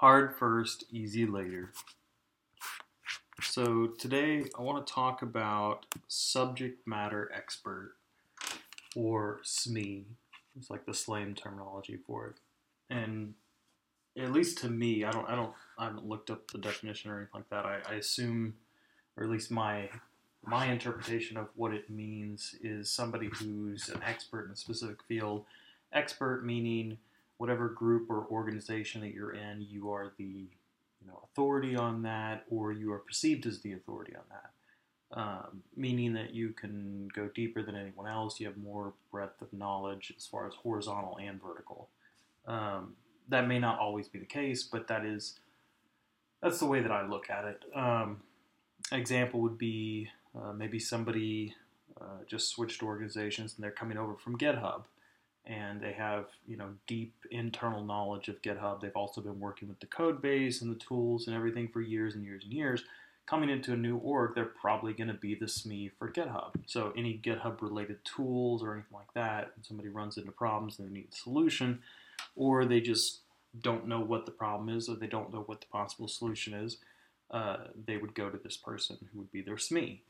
Hard first, easy later. So, today I want to talk about subject matter expert or SME. It's like the slang terminology for it. And at least to me, I don't, I don't, I haven't looked up the definition or anything like that. I, I assume, or at least my my interpretation of what it means is somebody who's an expert in a specific field. Expert meaning whatever group or organization that you're in, you are the you know authority on that, or you are perceived as the authority on that. Um, meaning that you can go deeper than anyone else. You have more breadth of knowledge as far as horizontal and vertical. Um, that may not always be the case, but that is that's the way that I look at it. Um, example would be uh, maybe somebody uh, just switched organizations and they're coming over from GitHub and they have you know deep internal knowledge of GitHub. They've also been working with the code base and the tools and everything for years and years and years. Coming into a new org, they're probably going to be the SME for GitHub. So any GitHub related tools or anything like that, and somebody runs into problems and they need a solution, or they just don't know what the problem is or they don't know what the possible solution is, uh, they would go to this person who would be their SME.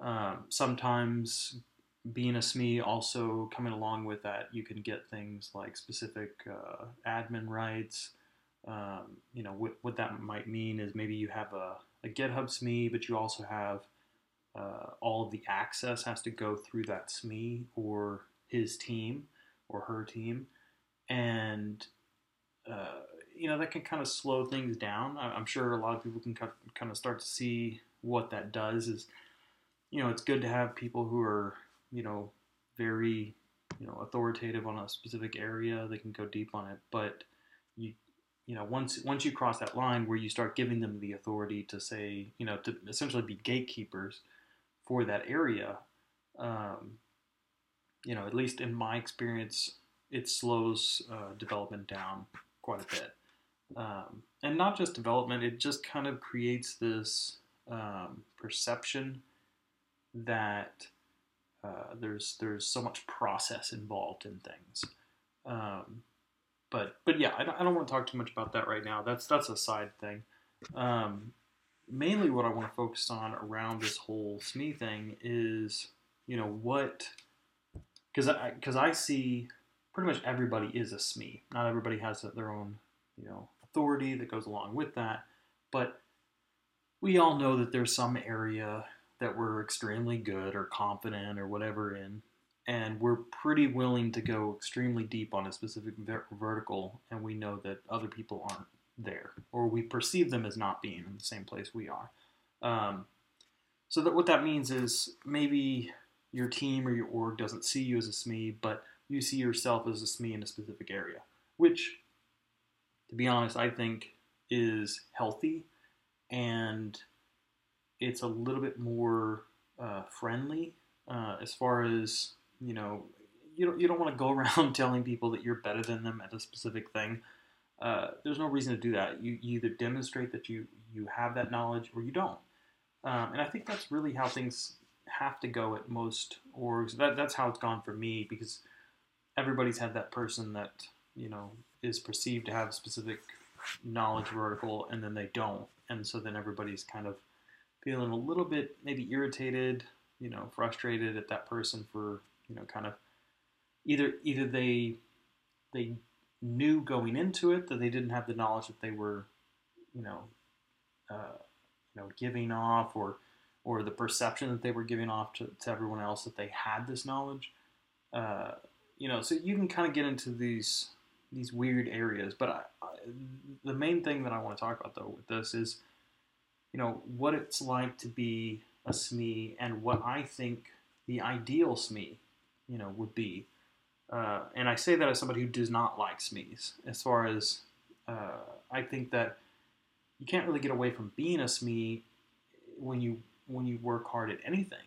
Um, sometimes being a SME also coming along with that, you can get things like specific uh, admin rights. Um, you know, what, what that might mean is maybe you have a, a GitHub SME, but you also have uh, all of the access has to go through that SME or his team or her team. And, uh, you know, that can kind of slow things down. I'm sure a lot of people can kind of start to see what that does is, you know, it's good to have people who are you know, very, you know, authoritative on a specific area. They can go deep on it, but you, you know, once once you cross that line where you start giving them the authority to say, you know, to essentially be gatekeepers for that area, um, you know, at least in my experience, it slows uh, development down quite a bit. Um, and not just development, it just kind of creates this um, perception that uh, there's there's so much process involved in things. Um, but but yeah, I don't, I don't want to talk too much about that right now. That's that's a side thing. Um, mainly, what I want to focus on around this whole SME thing is you know what because I because I see pretty much everybody is a SME. Not everybody has their own you know authority that goes along with that, but we all know that there's some area that we're extremely good or confident or whatever in, and we're pretty willing to go extremely deep on a specific ver- vertical, and we know that other people aren't there, or we perceive them as not being in the same place we are. Um, so that what that means is maybe your team or your org doesn't see you as a SME, but you see yourself as a SME in a specific area, which, to be honest, I think is healthy and it's a little bit more uh, friendly uh, as far as you know. You don't you don't want to go around telling people that you're better than them at a specific thing. Uh, there's no reason to do that. You, you, either demonstrate that you you have that knowledge or you don't. Um, and I think that's really how things have to go at most orgs. That that's how it's gone for me because everybody's had that person that you know is perceived to have specific knowledge vertical and then they don't and so then everybody's kind of feeling a little bit maybe irritated, you know, frustrated at that person for, you know, kind of either either they they knew going into it that they didn't have the knowledge that they were, you know, uh, you know, giving off or or the perception that they were giving off to, to everyone else that they had this knowledge. Uh, you know, so you can kind of get into these these weird areas. But I, I, the main thing that I want to talk about though with this is you know, what it's like to be a SME and what I think the ideal SME, you know, would be. Uh, and I say that as somebody who does not like SMEs. As far as uh, I think that you can't really get away from being a SME when you when you work hard at anything.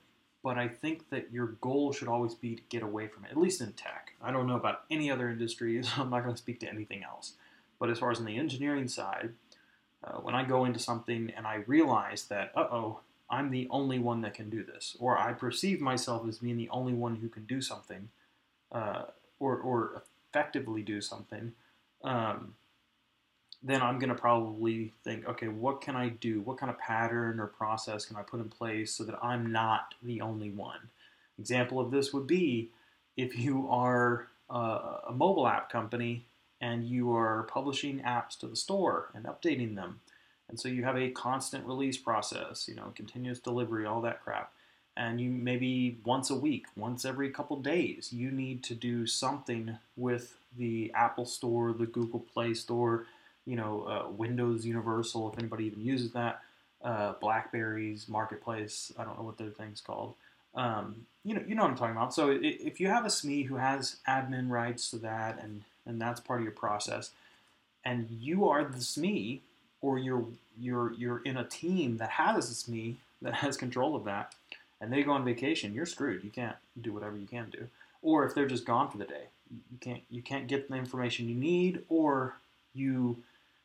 But I think that your goal should always be to get away from it, at least in tech. I don't know about any other industries. I'm not going to speak to anything else. But as far as on the engineering side, uh, when I go into something and I realize that, uh oh, I'm the only one that can do this, or I perceive myself as being the only one who can do something, uh, or, or effectively do something, um, then I'm going to probably think, okay, what can I do? What kind of pattern or process can I put in place so that I'm not the only one? Example of this would be if you are a mobile app company and you are publishing apps to the store and updating them. And so you have a constant release process, you know, continuous delivery, all that crap. And you maybe once a week, once every couple days, you need to do something with the Apple Store, the Google Play Store, you know, uh, Windows Universal, if anybody even uses that, uh, Blackberry's Marketplace, I don't know what their thing's called. Um, you know, you know what I'm talking about. So if you have a SME who has admin rights to that, and and that's part of your process, and you are the SME, or you're you're you're in a team that has a SME that has control of that, and they go on vacation, you're screwed. You can't do whatever you can do. Or if they're just gone for the day, you can't you can't get the information you need, or you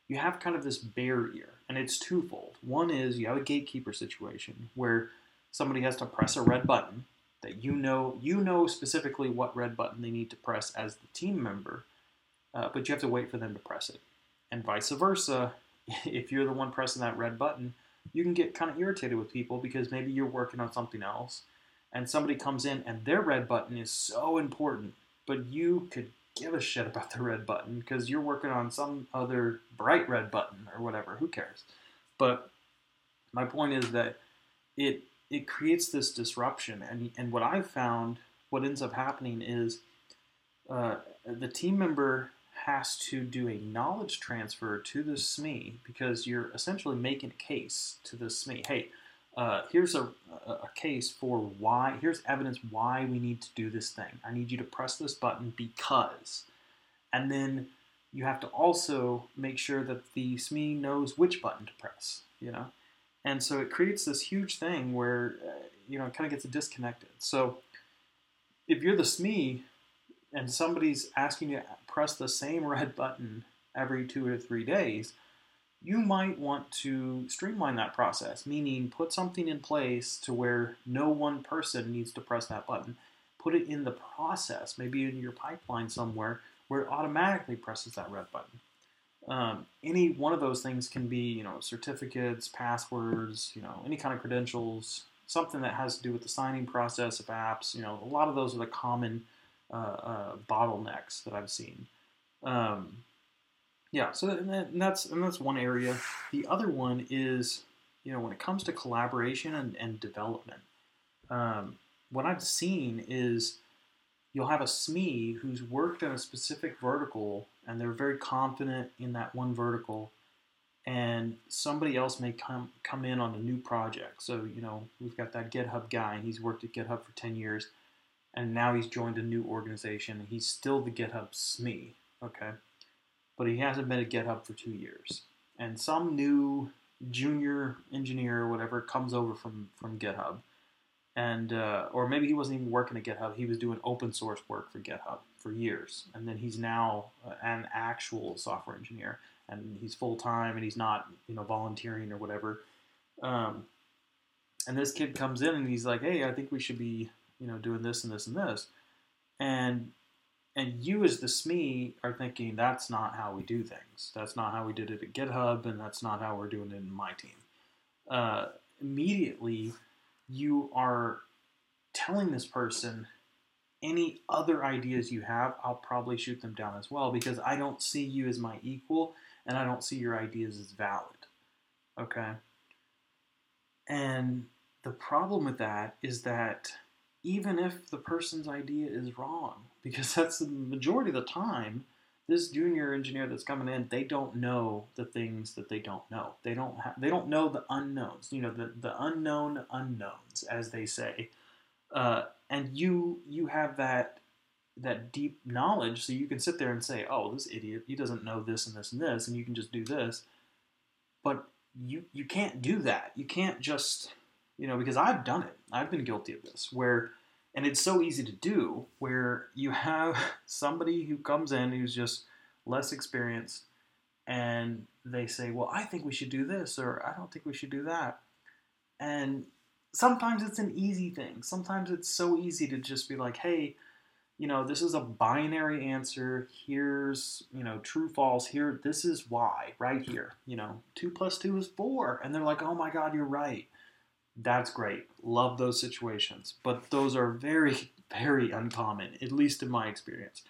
you have kind of this barrier, and it's twofold. One is you have a gatekeeper situation where somebody has to press a red button that you know you know specifically what red button they need to press as the team member, uh, but you have to wait for them to press it, and vice versa. If you're the one pressing that red button, you can get kind of irritated with people because maybe you're working on something else, and somebody comes in and their red button is so important, but you could give a shit about the red button because you're working on some other bright red button or whatever. Who cares? But my point is that it it creates this disruption, and and what I've found, what ends up happening is uh, the team member has to do a knowledge transfer to the SME because you're essentially making a case to the SME. Hey, uh, here's a, a, case for why, here's evidence why we need to do this thing. I need you to press this button because. And then you have to also make sure that the SME knows which button to press, you know? And so it creates this huge thing where, uh, you know, it kind of gets disconnected. So if you're the SME and somebody's asking you press the same red button every two or three days, you might want to streamline that process, meaning put something in place to where no one person needs to press that button. Put it in the process, maybe in your pipeline somewhere, where it automatically presses that red button. Um, any one of those things can be, you know, certificates, passwords, you know, any kind of credentials, something that has to do with the signing process of apps. You know, a lot of those are the common uh, uh, bottlenecks that I've seen. Um, yeah, so and that's and that's one area. The other one is, you know, when it comes to collaboration and, and development, um, what I've seen is you'll have a SME who's worked in a specific vertical and they're very confident in that one vertical, and somebody else may come come in on a new project. So you know, we've got that GitHub guy, and he's worked at GitHub for ten years, and now he's joined a new organization. He's still the GitHub SME, okay but he hasn't been at GitHub for two years. And some new junior engineer or whatever comes over from from GitHub, and uh, or maybe he wasn't even working at GitHub. He was doing open source work for GitHub for years, and then he's now uh, an actual software engineer, and he's full time, and he's not you know volunteering or whatever. Um, and this kid comes in and he's like, "Hey, I think we should be you know doing this and this and this," and and you as the SME are thinking that's not how we do things. That's not how we did it at GitHub, and that's not how we're doing it in my team. Uh, immediately, you are telling this person any other ideas you have, I'll probably shoot them down as well because I don't see you as my equal and I don't see your ideas as valid. Okay? And the problem with that is that even if the person's idea is wrong, because that's the majority of the time this junior engineer that's coming in they don't know the things that they don't know. They don't have they don't know the unknowns you know the, the unknown unknowns as they say. Uh, and you you have that that deep knowledge so you can sit there and say oh this idiot he doesn't know this and this and this and you can just do this. But you you can't do that. You can't just you know because i've done it i've been guilty of this where and it's so easy to do where you have somebody who comes in who's just less experienced and they say, Well, I think we should do this, or I don't think we should do that. And sometimes it's an easy thing. Sometimes it's so easy to just be like, Hey, you know, this is a binary answer. Here's, you know, true, false. Here, this is why, right here. You know, two plus two is four. And they're like, oh my God, you're right. That's great. Love those situations. But those are very, very uncommon, at least in my experience.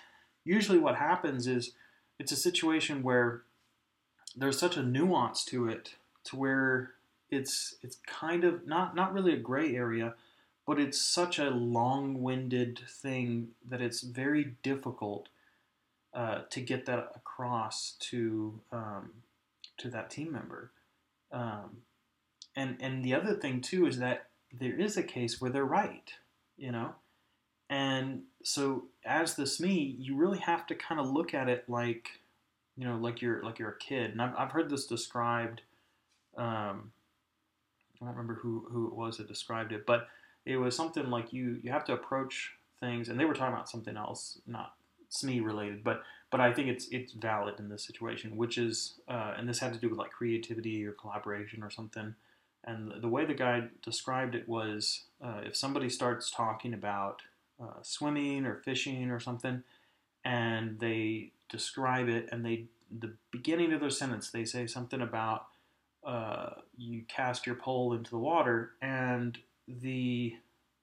Usually, what happens is it's a situation where there's such a nuance to it to where it's it's kind of not not really a gray area but it's such a long-winded thing that it's very difficult uh, to get that across to um, to that team member. Um, and and the other thing too is that there is a case where they're right, you know. And so as this me, you really have to kind of look at it like, you know, like you're like you're a kid. And I've, I've heard this described. Um, I don't remember who, who it was that described it, but it was something like you you have to approach things, and they were talking about something else, not SME related, but but I think it's it's valid in this situation, which is uh, and this had to do with like creativity or collaboration or something. And the way the guy described it was uh, if somebody starts talking about uh, swimming or fishing or something, and they describe it, and they the beginning of their sentence they say something about uh, you cast your pole into the water, and the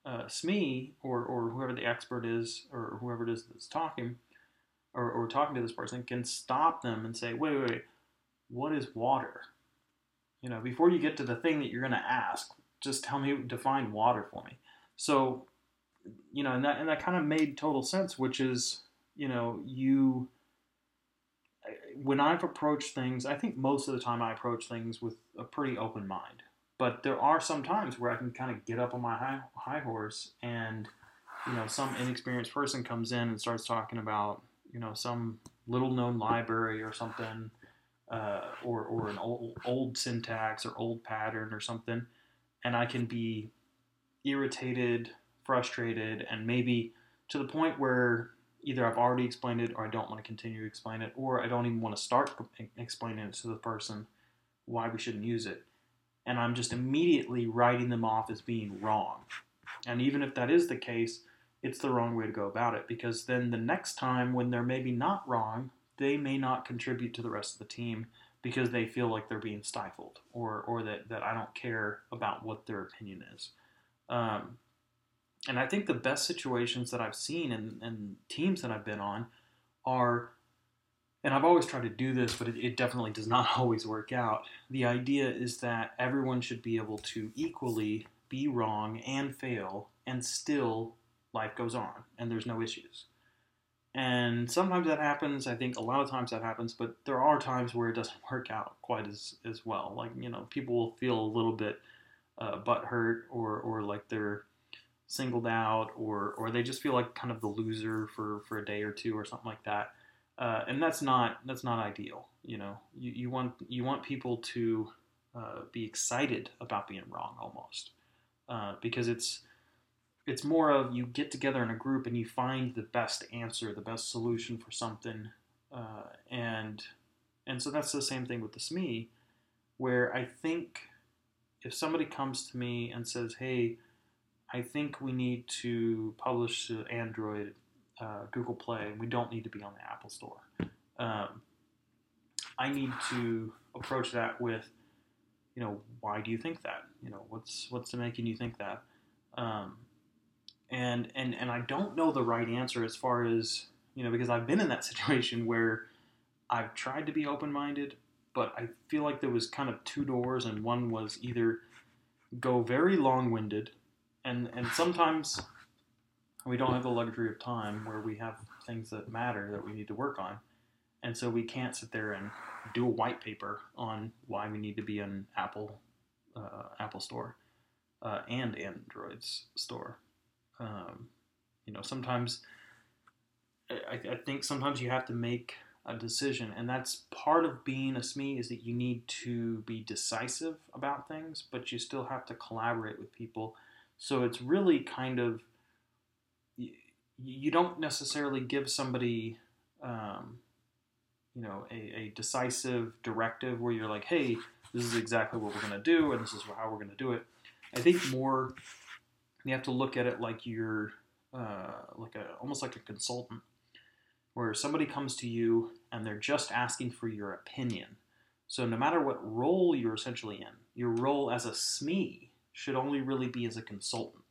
uh, SME or, or whoever the expert is or whoever it is that's talking or, or talking to this person can stop them and say, wait, wait, wait, what is water? You know, before you get to the thing that you're going to ask, just tell me, define water for me. So, you know, and that, and that kind of made total sense, which is, you know, you, when I've approached things, I think most of the time I approach things with a pretty open mind. But there are some times where I can kind of get up on my high, high horse and, you know, some inexperienced person comes in and starts talking about, you know, some little known library or something, uh, or, or an old, old syntax or old pattern or something. And I can be irritated, frustrated, and maybe to the point where either I've already explained it or I don't want to continue to explain it, or I don't even want to start explaining it to the person why we shouldn't use it and I'm just immediately writing them off as being wrong. And even if that is the case, it's the wrong way to go about it because then the next time when they're maybe not wrong, they may not contribute to the rest of the team because they feel like they're being stifled or, or that, that I don't care about what their opinion is. Um, and I think the best situations that I've seen in, in teams that I've been on are and I've always tried to do this, but it, it, definitely does not always work out. The idea is that everyone should be able to equally be wrong and fail, and still life goes on, and there's no issues. And sometimes that happens. I think a lot of times that happens, but there are times where it doesn't work out quite as, as well. Like, you know, people will feel a little bit uh, butthurt or, or like they're singled out or, or they just feel like kind of the loser for, for a day or two or something like that uh, and that's not that's not ideal. You know, you, you want you want people to uh, be excited about being wrong almost, uh, because it's it's more of you get together in a group and you find the best answer, the best solution for something, uh, and and so that's the same thing with the SME, where I think if somebody comes to me and says, "Hey," I think we need to publish to Android uh, Google Play, and we don't need to be on the Apple Store. Um, I need to approach that with, you know, why do you think that? You know, what's what's making you think that? Um, and and and I don't know the right answer as far as you know because I've been in that situation where I've tried to be open minded, but I feel like there was kind of two doors, and one was either go very long winded, and and sometimes we don't have the luxury of time where we have things that matter that we need to work on. And so we can't sit there and do a white paper on why we need to be an Apple uh, Apple Store uh, and Android's store. Um, you know, sometimes I, I, think sometimes you have to make a decision, and that's part of being a SME is that you need to be decisive about things, but you still have to collaborate with people. So it's really kind of you don't necessarily give somebody, um, you know, a, a, decisive directive where you're like, hey, this is exactly what we're going to do, and this is how we're going to do it. I think more you have to look at it like you're uh, like a almost like a consultant, where somebody comes to you and they're just asking for your opinion. So no matter what role you're essentially in, your role as a SME should only really be as a consultant.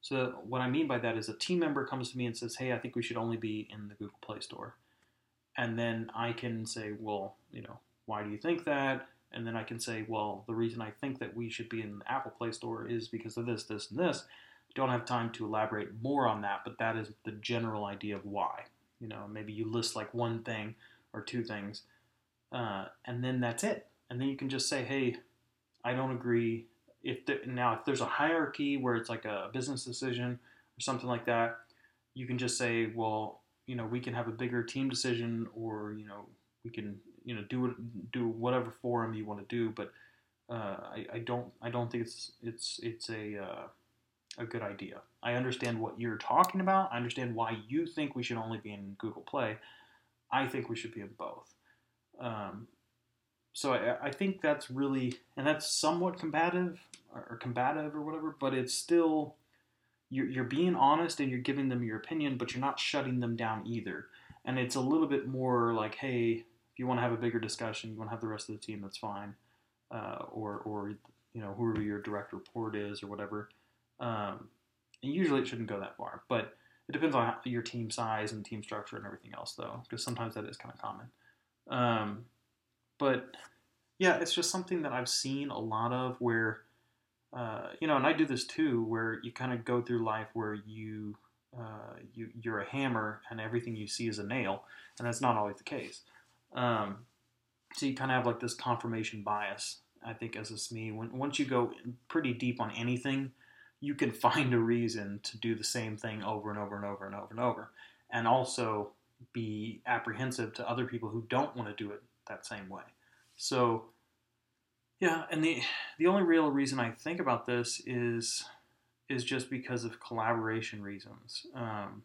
So what I mean by that is a team member comes to me and says, "Hey, I think we should only be in the Google Play Store," and then I can say, "Well, you know, why do you think that?" And then I can say, "Well, the reason I think that we should be in the Apple Play Store is because of this, this, and this." Don't have time to elaborate more on that, but that is the general idea of why. You know, maybe you list like one thing or two things, uh, and then that's it. And then you can just say, "Hey, I don't agree." If now if there's a hierarchy where it's like a business decision or something like that, you can just say, "Well, you know, we can have a bigger team decision, or you know, we can you know do do whatever forum you want to do." But uh, I, I don't I don't think it's it's it's a uh, a good idea. I understand what you're talking about. I understand why you think we should only be in Google Play. I think we should be in both. Um, so I, I, think that's really, and that's somewhat combative or combative or whatever, but it's still, you're, you're being honest and you're giving them your opinion, but you're not shutting them down either. And it's a little bit more like, hey, if you want to have a bigger discussion, you want to have the rest of the team, that's fine. Uh, or, or, you know, whoever your direct report is or whatever. Um, and usually it shouldn't go that far, but it depends on your team size and team structure and everything else, though, because sometimes that is kind of common. Um, but yeah, it's just something that I've seen a lot of where, uh, you know, and I do this too, where you kind of go through life where you, uh, you you're a hammer and everything you see is a nail, and that's not always the case. Um, so you kind of have like this confirmation bias, I think, as a SME. When once you go pretty deep on anything, you can find a reason to do the same thing over and over and over and over and over, and also be apprehensive to other people who don't want to do it that same way. So, yeah, and the the only real reason I think about this is is just because of collaboration reasons. Um,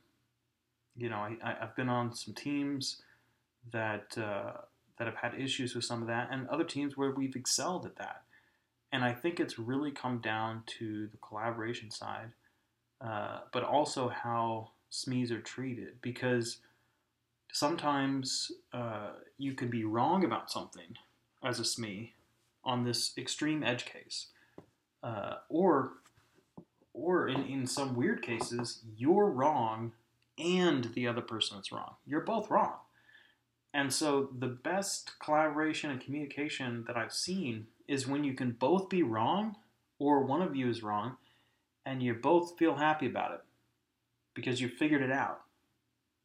you know, I, I've been on some teams that uh, that have had issues with some of that, and other teams where we've excelled at that. And I think it's really come down to the collaboration side, uh, but also how SMEs are treated because sometimes uh, you can be wrong about something as a SME on this extreme edge case. Uh, or or in, in some weird cases, you're wrong and the other person is wrong. You're both wrong. And so the best collaboration and communication that I've seen is when you can both be wrong or one of you is wrong and you both feel happy about it because you figured it out.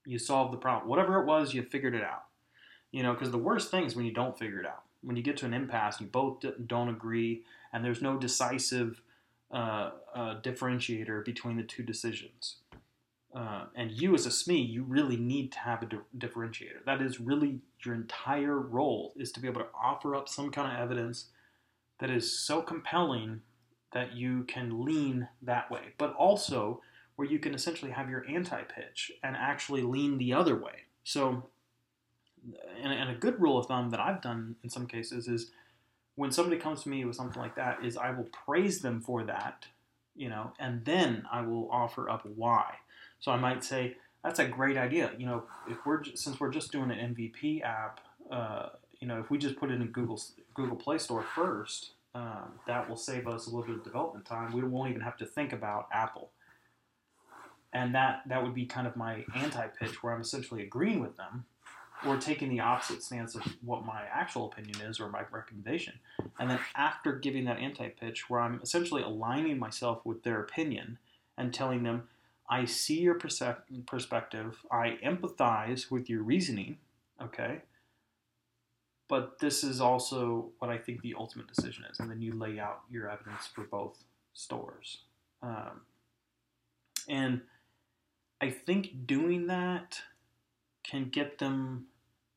You solved the problem. Whatever it was, you figured it out. You know, because the worst thing is when you don't figure it out. When you get to an impasse, and you both don't agree, and there's no decisive uh, uh, differentiator between the two decisions. Uh, and you as a SME, you really need to have a di- differentiator. That is really your entire role is to be able to offer up some kind of evidence that is so compelling that you can lean that way, but also where you can essentially have your anti pitch and actually lean the other way. So, and, a good rule of thumb that I've done in some cases is when somebody comes to me with something like that, is I will praise them for that, you know, and then I will offer up why. So I might say, that's a great idea. You know, if we're since we're just doing an MVP app, uh, you know, if we just put it in Google Google Play Store first, um, that will save us a little bit of development time. We won't even have to think about Apple. And that that would be kind of my anti-pitch, where I'm essentially agreeing with them, or taking the opposite stance of what my actual opinion is or my recommendation. And then after giving that anti-pitch, where I'm essentially aligning myself with their opinion and telling them, I see your perspective, I empathize with your reasoning, okay? But this is also what I think the ultimate decision is. And then you lay out your evidence for both stores. Um, and I think doing that can get them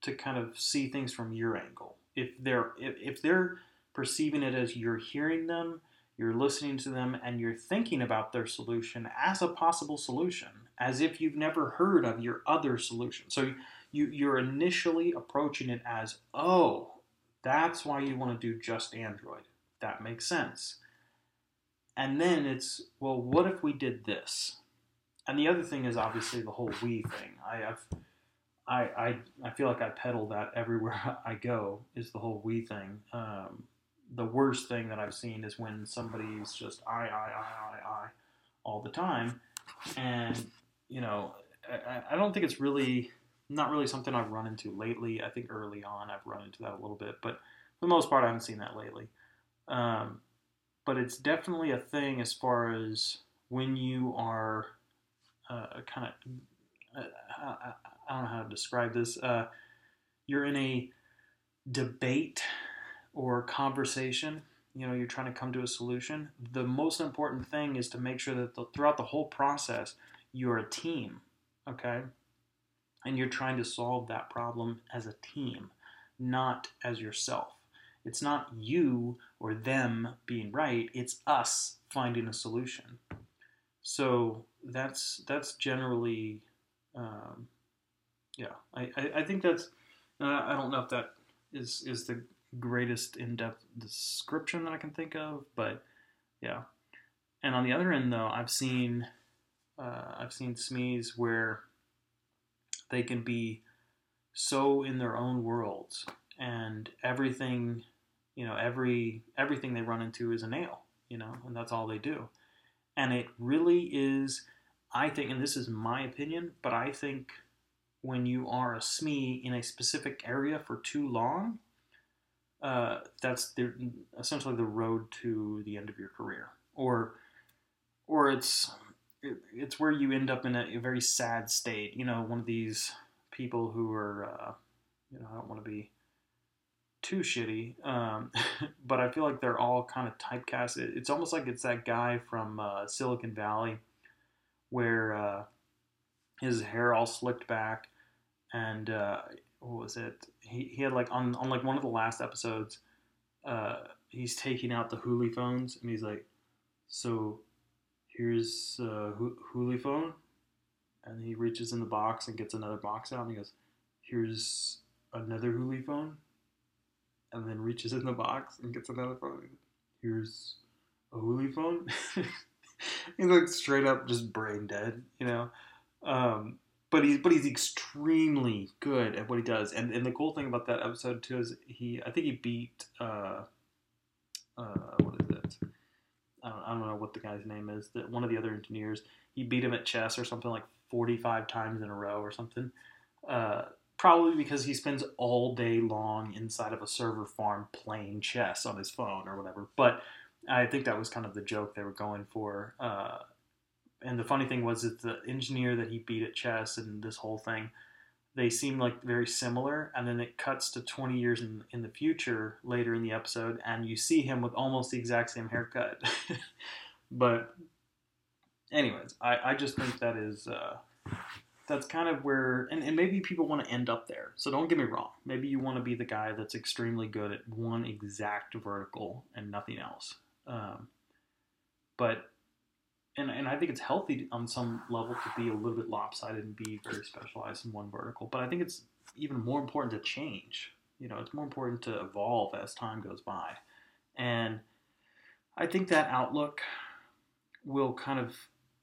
to kind of see things from your angle. If they're if, if they're perceiving it as you're hearing them, you're listening to them, and you're thinking about their solution as a possible solution, as if you've never heard of your other solution. So you you're initially approaching it as, oh, that's why you want to do just Android. That makes sense. And then it's, well, what if we did this? and the other thing is obviously the whole we thing. I, I've I, I I feel like I peddle that everywhere I go is the whole we thing. Um, the worst thing that I've seen is when somebody's just I I I I I all the time, and you know I, I don't think it's really not really something I've run into lately. I think early on I've run into that a little bit, but for the most part I haven't seen that lately. Um, but it's definitely a thing as far as when you are uh, kind of uh, I, I, don't know how to describe this. Uh, you're in a debate or conversation. You know, you're trying to come to a solution. The most important thing is to make sure that the, throughout the whole process, you're a team. Okay, and you're trying to solve that problem as a team, not as yourself. It's not you or them being right, it's us finding a solution. So that's that's generally, um, yeah. I, I, I, think that's. Uh, I don't know if that is is the greatest in depth description that I can think of, but yeah. And on the other end, though, I've seen uh, I've seen SMEs where they can be so in their own worlds, and everything, you know, every everything they run into is a nail, you know, and that's all they do. And it really is, I think, and this is my opinion, but I think when you are a SME in a specific area for too long, uh, that's the, essentially the road to the end of your career, or or it's it, it's where you end up in a, a, very sad state. You know, one of these people who are, uh, you know, I don't want to be too shitty, um, but I feel like they're all kind of typecast. It, it's almost like it's that guy from uh, Silicon Valley where uh, his hair all slicked back, and uh, what was it? He, he had like on, on like one of the last episodes, uh, he's taking out the Hooli phones, and he's like, "So, here's a Hooli phone," and he reaches in the box and gets another box out, and he goes, "Here's another Hooli phone." and then reaches in the box and gets another phone. Here's a Hooli phone. he's like straight up just brain dead, you know. Um, but he's but he's extremely good at what he does. And and the cool thing about that episode too is he I think he beat uh, uh, what is it? I don't, I don't know what the guy's name is. That one of the other engineers he beat him at chess or something like forty five times in a row or something. Uh, probably because he spends all day long inside of a server farm playing chess on his phone or whatever. But I think that was kind of the joke they were going for. Uh, and the funny thing was that the engineer that he beat at chess and this whole thing, they seem like very similar. And then it cuts to 20 years in, in the future later in the episode, and you see him with almost the exact same haircut. but, anyways, I, I just think that is. Uh, that's kind of where and, and maybe people want to end up there so don't get me wrong maybe you want to be the guy that's extremely good at one exact vertical and nothing else um, but and, and i think it's healthy on some level to be a little bit lopsided and be very specialized in one vertical but i think it's even more important to change. You know it's more important to evolve as time goes by. And i think that outlook will kind of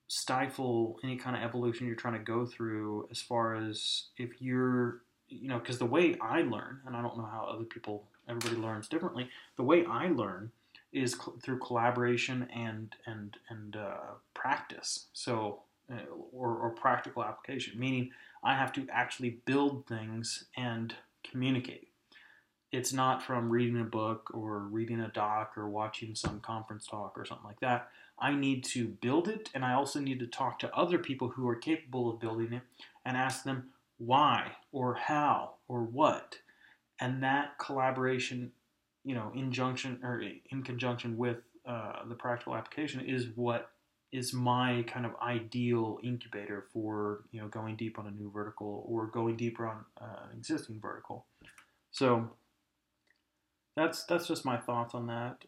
stifle any kind of evolution you're trying to go through as far as if you're you know because the way i learn and i don't know how other people everybody learns differently the way i learn is cl- through collaboration and and and uh, practice. So uh, or, or practical application meaning i have to actually build things and communicate. It's not from reading a book or reading a doc or watching some conference talk or something like that. I need to build it, and I also need to talk to other people who are capable of building it and ask them why or how or what. And that collaboration, you know, in junction or in conjunction with uh, the practical application is what is my kind of ideal incubator for you know going deep on a new vertical or going deeper on uh, an existing vertical. So that's that's just my thoughts on that.